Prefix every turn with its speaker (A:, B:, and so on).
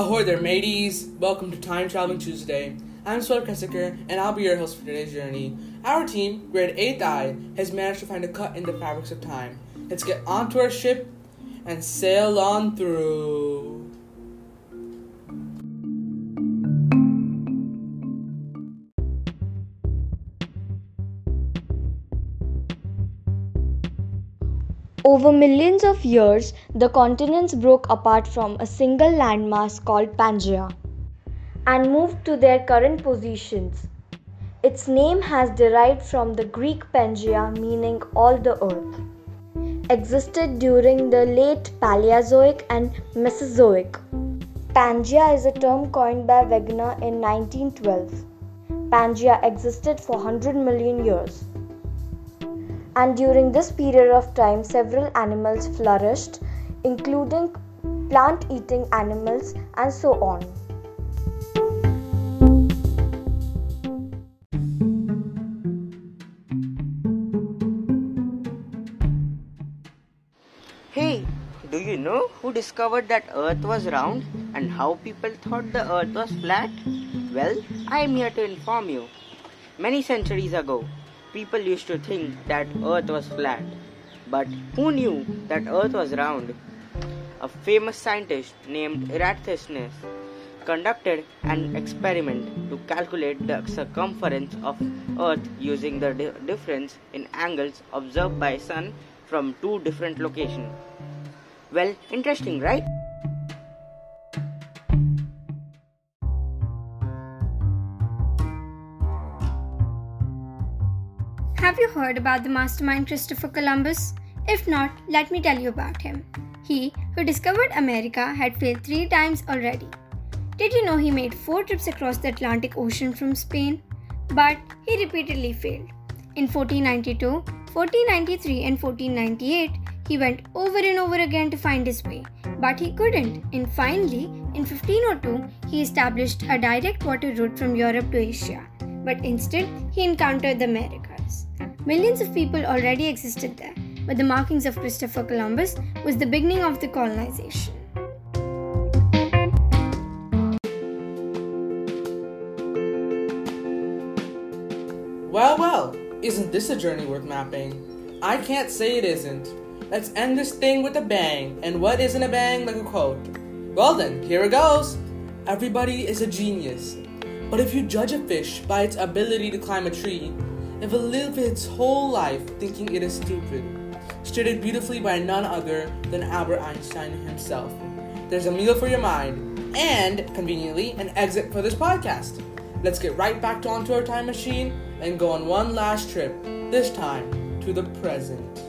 A: Ahoy there, mateys! Welcome to Time Traveling Tuesday. I'm Swell Kessiker, and I'll be your host for today's journey. Our team, grade 8th I, has managed to find a cut in the fabrics of time. Let's get onto our ship and sail on through.
B: Over millions of years, the continents broke apart from a single landmass called Pangaea and moved to their current positions. Its name has derived from the Greek Pangaea, meaning all the earth. Existed during the late Paleozoic and Mesozoic. Pangaea is a term coined by Wegener in 1912. Pangaea existed for 100 million years and during this period of time several animals flourished including plant eating animals and so on
C: Hey, do you know who discovered that Earth was round and how people thought the Earth was flat? Well, I am here to inform you. Many centuries ago, people used to think that Earth was flat. But who knew that Earth was round? A famous scientist named Eratosthenes conducted an experiment to calculate the circumference of Earth using the di- difference in angles observed by sun from two different locations. Well, interesting, right?
D: Have you heard about the mastermind Christopher Columbus? If not, let me tell you about him. He, who discovered America, had failed three times already. Did you know he made four trips across the Atlantic Ocean from Spain? But he repeatedly failed. In 1492, 1493, and 1498, he went over and over again to find his way, but he couldn't. And finally, in 1502, he established a direct water route from Europe to Asia, but instead, he encountered the Americas. Millions of people already existed there, but the markings of Christopher Columbus was the beginning of the colonization.
A: Well, well, isn't this a journey worth mapping? I can't say it isn't. Let's end this thing with a bang, and what isn't a bang like a quote? Well then, here it goes. Everybody is a genius. But if you judge a fish by its ability to climb a tree, it will live its whole life thinking it is stupid. Stated beautifully by none other than Albert Einstein himself. There's a meal for your mind, and, conveniently, an exit for this podcast. Let's get right back onto our time machine and go on one last trip, this time to the present.